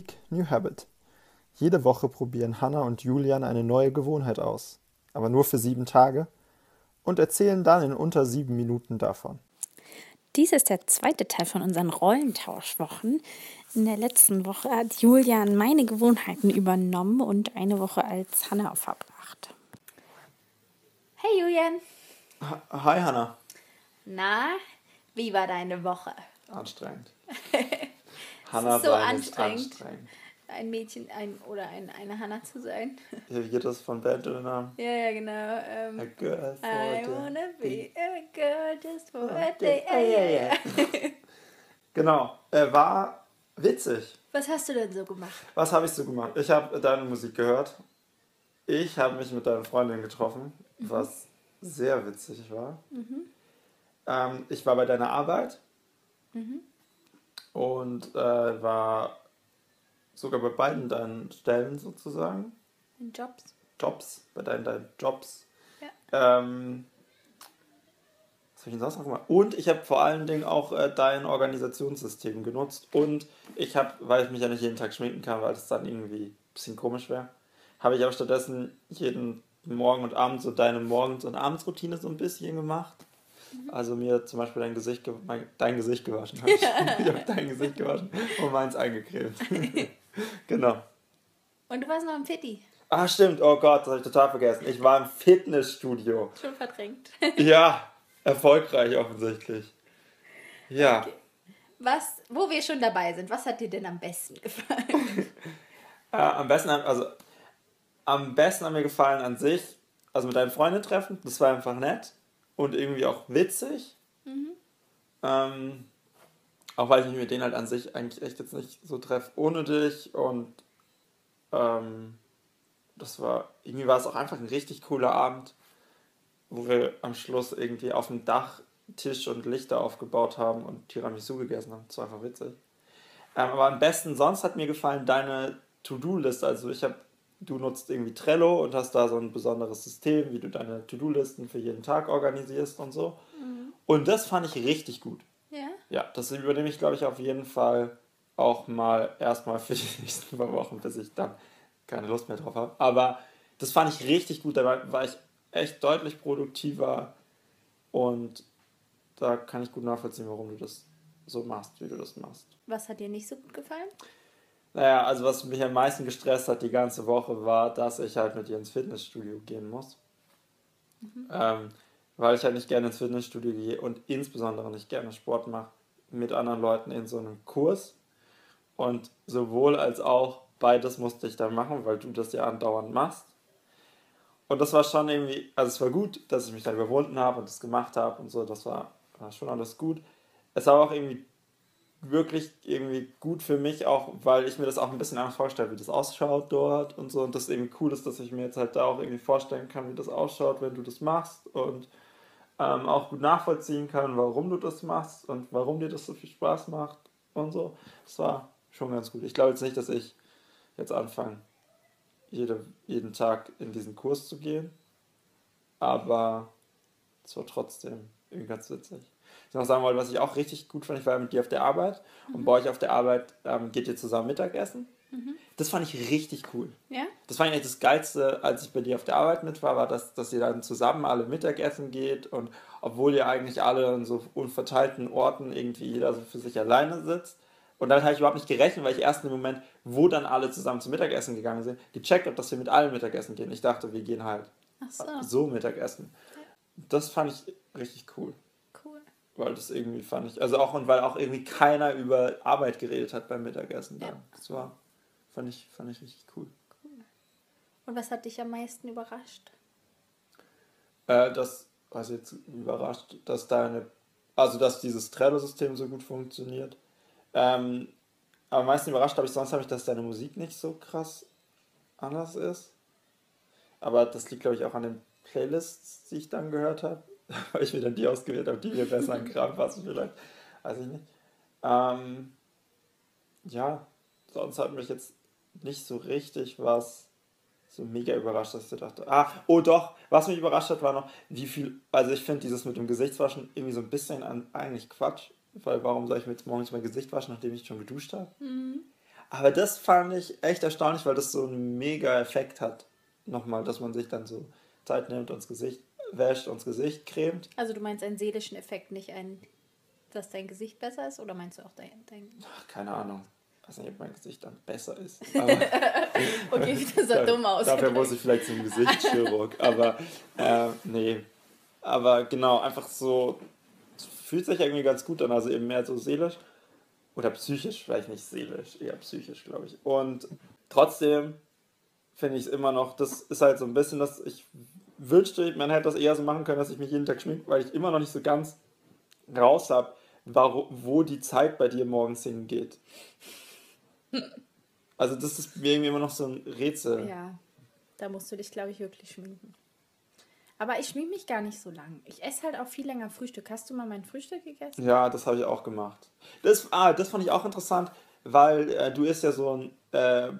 Week, New Habit. Jede Woche probieren Hannah und Julian eine neue Gewohnheit aus, aber nur für sieben Tage und erzählen dann in unter sieben Minuten davon. Dies ist der zweite Teil von unseren Rollentauschwochen. In der letzten Woche hat Julian meine Gewohnheiten übernommen und eine Woche als Hannah verbracht. Hey Julian. Hi Hannah. Na, wie war deine Woche? Anstrengend. Hannah so anstrengend. anstrengend ein Mädchen ein, oder ein, eine Hanna zu sein. Wie geht das von Band oder Namen? Ja, ja, genau. Ähm, a girl for I wanna be a girl just for a day. Ah, ja, ja. genau. Er war witzig. Was hast du denn so gemacht? Was habe ich so gemacht? Ich habe deine Musik gehört. Ich habe mich mit deiner Freundin getroffen, mhm. was sehr witzig war. Mhm. Ähm, ich war bei deiner Arbeit mhm. Und äh, war sogar bei beiden deinen Stellen sozusagen. In Jobs. Jobs, bei deinen, deinen Jobs. Ja. Ähm, was habe ich denn sonst noch gemacht? Und ich habe vor allen Dingen auch äh, dein Organisationssystem genutzt. Und ich habe, weil ich mich ja nicht jeden Tag schminken kann, weil das dann irgendwie ein bisschen komisch wäre, habe ich auch stattdessen jeden Morgen und Abend so deine Morgens- und Abendsroutine so ein bisschen gemacht. Also mir zum Beispiel dein Gesicht, mein, dein Gesicht gewaschen. Hab ich ich habe dein Gesicht gewaschen und meins eingecremt. genau. Und du warst noch im Fitti. Ah, stimmt. Oh Gott, das habe ich total vergessen. Ich war im Fitnessstudio. Schon verdrängt. ja, erfolgreich offensichtlich. Ja. Okay. Was, wo wir schon dabei sind, was hat dir denn am besten gefallen? äh, am besten, also am besten hat mir gefallen an sich, also mit deinen Freunden treffen, das war einfach nett und irgendwie auch witzig. Mhm. Ähm, auch weil ich mich mit denen halt an sich eigentlich echt jetzt nicht so treffe ohne dich. Und ähm, das war, irgendwie war es auch einfach ein richtig cooler Abend, wo wir am Schluss irgendwie auf dem Dach Tisch und Lichter aufgebaut haben und Tiramisu gegessen haben. Das war einfach witzig. Ähm, aber am besten sonst hat mir gefallen deine To-Do-Liste. Also ich habe, du nutzt irgendwie Trello und hast da so ein besonderes System, wie du deine To-Do-Listen für jeden Tag organisierst und so. Mhm. Und das fand ich richtig gut. Ja? Ja, das übernehme ich, glaube ich, auf jeden Fall auch mal erstmal für die nächsten paar Wochen, bis ich dann keine Lust mehr drauf habe. Aber das fand ich richtig gut. Da war, war ich echt deutlich produktiver und da kann ich gut nachvollziehen, warum du das so machst, wie du das machst. Was hat dir nicht so gut gefallen? Naja, also was mich am meisten gestresst hat die ganze Woche war, dass ich halt mit dir ins Fitnessstudio gehen muss. Mhm. Ähm, weil ich halt nicht gerne ins Fitnessstudio gehe und insbesondere nicht gerne Sport mache mit anderen Leuten in so einem Kurs. Und sowohl als auch beides musste ich dann machen, weil du das ja andauernd machst. Und das war schon irgendwie, also es war gut, dass ich mich dann überwunden habe und das gemacht habe und so, das war, war schon alles gut. Es war auch irgendwie wirklich irgendwie gut für mich, auch weil ich mir das auch ein bisschen anders vorstelle, wie das ausschaut dort und so. Und das irgendwie cool ist, dass ich mir jetzt halt da auch irgendwie vorstellen kann, wie das ausschaut, wenn du das machst. Und ähm, auch gut nachvollziehen kann, warum du das machst und warum dir das so viel Spaß macht und so. Das war schon ganz gut. Ich glaube jetzt nicht, dass ich jetzt anfange, jede, jeden Tag in diesen Kurs zu gehen, aber es war trotzdem irgendwie ganz witzig. Ich noch sagen wollte, was ich auch richtig gut fand, ich war mit dir auf der Arbeit mhm. und bei euch auf der Arbeit ähm, geht ihr zusammen Mittagessen. Mhm. Das fand ich richtig cool. Ja? Das fand ich eigentlich das Geilste, als ich bei dir auf der Arbeit mit war, war, dass, dass ihr dann zusammen alle Mittagessen geht und obwohl ihr eigentlich alle an so unverteilten Orten irgendwie jeder so für sich alleine sitzt. Und damit habe ich überhaupt nicht gerechnet, weil ich erst in dem Moment, wo dann alle zusammen zum Mittagessen gegangen sind, gecheckt habe, dass wir mit allen Mittagessen gehen. Ich dachte, wir gehen halt so. so. Mittagessen. Das fand ich richtig cool. Weil das irgendwie fand ich, also auch und weil auch irgendwie keiner über Arbeit geredet hat beim Mittagessen. Ja. Das war Fand ich, fand ich richtig cool. Cool. Und was hat dich am meisten überrascht? Äh, das, was jetzt überrascht, dass deine, also dass dieses Trello-System so gut funktioniert. Ähm, am meisten überrascht habe ich sonst habe ich, dass deine Musik nicht so krass anders ist. Aber das liegt, glaube ich, auch an den Playlists, die ich dann gehört habe. Weil ich mir dann die ausgewählt habe, die mir besser an Kram passen vielleicht. Weiß ich nicht. Ähm, ja, sonst hat mich jetzt nicht so richtig was so mega überrascht, dass ich dachte, ah, oh doch, was mich überrascht hat, war noch, wie viel, also ich finde dieses mit dem Gesichtswaschen irgendwie so ein bisschen an, eigentlich Quatsch, weil warum soll ich mir jetzt morgens mein Gesicht waschen, nachdem ich schon geduscht habe? Mhm. Aber das fand ich echt erstaunlich, weil das so einen mega Effekt hat. Nochmal, dass man sich dann so Zeit nimmt und das Gesicht wäscht und das Gesicht cremt. Also du meinst einen seelischen Effekt, nicht einen, dass dein Gesicht besser ist? Oder meinst du auch dein... dein Ach, keine Ahnung. Ich weiß nicht, ob mein Gesicht dann besser ist. okay, das sah dumm aus. Dafür muss ich vielleicht zum Gesichtschirurg. aber äh, nee. Aber genau, einfach so, fühlt sich irgendwie ganz gut an. Also eben mehr so seelisch. Oder psychisch, vielleicht nicht seelisch, eher psychisch, glaube ich. Und trotzdem finde ich es immer noch, das ist halt so ein bisschen, dass ich wünschte, man hätte das eher so machen können, dass ich mich jeden Tag schminke, weil ich immer noch nicht so ganz raus habe, wo die Zeit bei dir morgens hingeht. Also das ist mir irgendwie immer noch so ein Rätsel. Ja, da musst du dich, glaube ich, wirklich schminken. Aber ich schminke mich gar nicht so lang. Ich esse halt auch viel länger Frühstück. Hast du mal mein Frühstück gegessen? Ja, das habe ich auch gemacht. Das, ah, das fand ich auch interessant, weil äh, du isst ja so ein äh,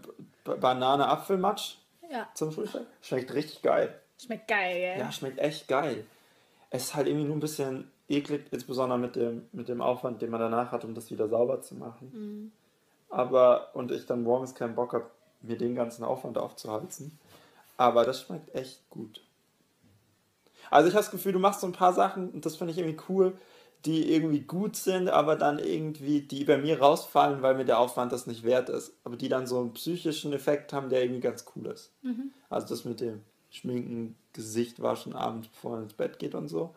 Banane-Apfelmatsch ja. zum Frühstück. Schmeckt richtig geil. Schmeckt geil, gell? Ja, schmeckt echt geil. Es ist halt irgendwie nur ein bisschen eklig, insbesondere mit dem, mit dem Aufwand, den man danach hat, um das wieder sauber zu machen. Mhm. Aber, und ich dann morgens keinen Bock habe, mir den ganzen Aufwand aufzuhalten. Aber das schmeckt echt gut. Also ich habe das Gefühl, du machst so ein paar Sachen, und das finde ich irgendwie cool, die irgendwie gut sind, aber dann irgendwie, die bei mir rausfallen, weil mir der Aufwand das nicht wert ist. Aber die dann so einen psychischen Effekt haben, der irgendwie ganz cool ist. Mhm. Also das mit dem Schminken, Gesicht waschen, abends bevor man ins Bett geht und so.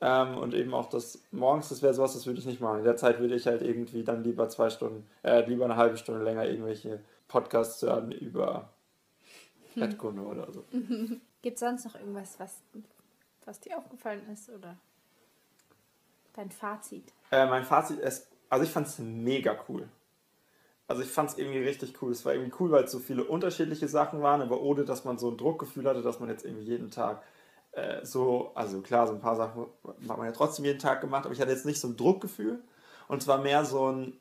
Ähm, und eben auch das morgens, das wäre sowas, das würde ich nicht machen. In der Zeit würde ich halt irgendwie dann lieber zwei Stunden, äh, lieber eine halbe Stunde länger irgendwelche Podcasts hören über hm. Erdkunde oder so. Gibt es sonst noch irgendwas, was, was dir aufgefallen ist oder dein Fazit? Äh, mein Fazit ist, also ich fand es mega cool. Also ich fand es irgendwie richtig cool. Es war irgendwie cool, weil es so viele unterschiedliche Sachen waren, aber ohne, dass man so ein Druckgefühl hatte, dass man jetzt irgendwie jeden Tag äh, so, also klar, so ein paar Sachen hat man ja trotzdem jeden Tag gemacht, aber ich hatte jetzt nicht so ein Druckgefühl und zwar mehr so ein,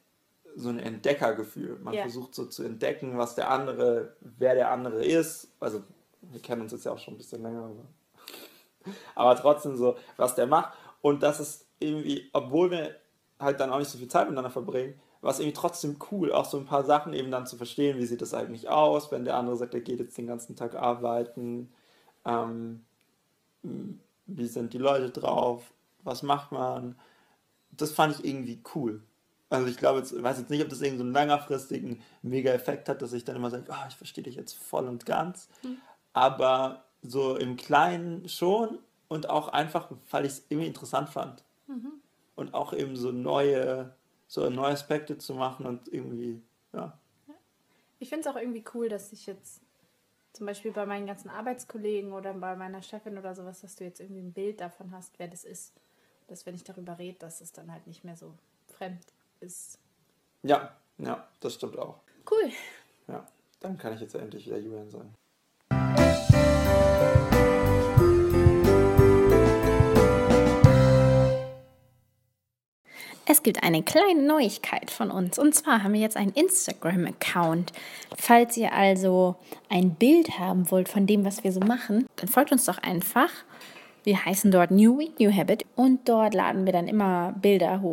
so ein Entdeckergefühl. Man yeah. versucht so zu entdecken, was der andere, wer der andere ist. Also wir kennen uns jetzt ja auch schon ein bisschen länger, aber, aber trotzdem so, was der macht. Und das ist irgendwie, obwohl wir halt dann auch nicht so viel Zeit miteinander verbringen, war es irgendwie trotzdem cool, auch so ein paar Sachen eben dann zu verstehen, wie sieht das eigentlich aus, wenn der andere sagt, er geht jetzt den ganzen Tag arbeiten. Ähm, wie sind die Leute drauf, was macht man. Das fand ich irgendwie cool. Also ich glaube, ich weiß jetzt nicht, ob das irgendwie so einen langfristigen Mega-Effekt hat, dass ich dann immer sage, oh, ich verstehe dich jetzt voll und ganz. Mhm. Aber so im Kleinen schon und auch einfach, weil ich es irgendwie interessant fand. Mhm. Und auch eben so neue, so neue Aspekte zu machen und irgendwie, ja. Ich finde es auch irgendwie cool, dass ich jetzt zum Beispiel bei meinen ganzen Arbeitskollegen oder bei meiner Chefin oder sowas, dass du jetzt irgendwie ein Bild davon hast, wer das ist. Dass wenn ich darüber rede, dass es dann halt nicht mehr so fremd ist. Ja, ja, das stimmt auch. Cool. Ja, dann kann ich jetzt endlich wieder Julian sein. Es gibt eine kleine Neuigkeit von uns. Und zwar haben wir jetzt einen Instagram-Account. Falls ihr also ein Bild haben wollt von dem, was wir so machen, dann folgt uns doch einfach. Wir heißen dort New Week, New Habit. Und dort laden wir dann immer Bilder hoch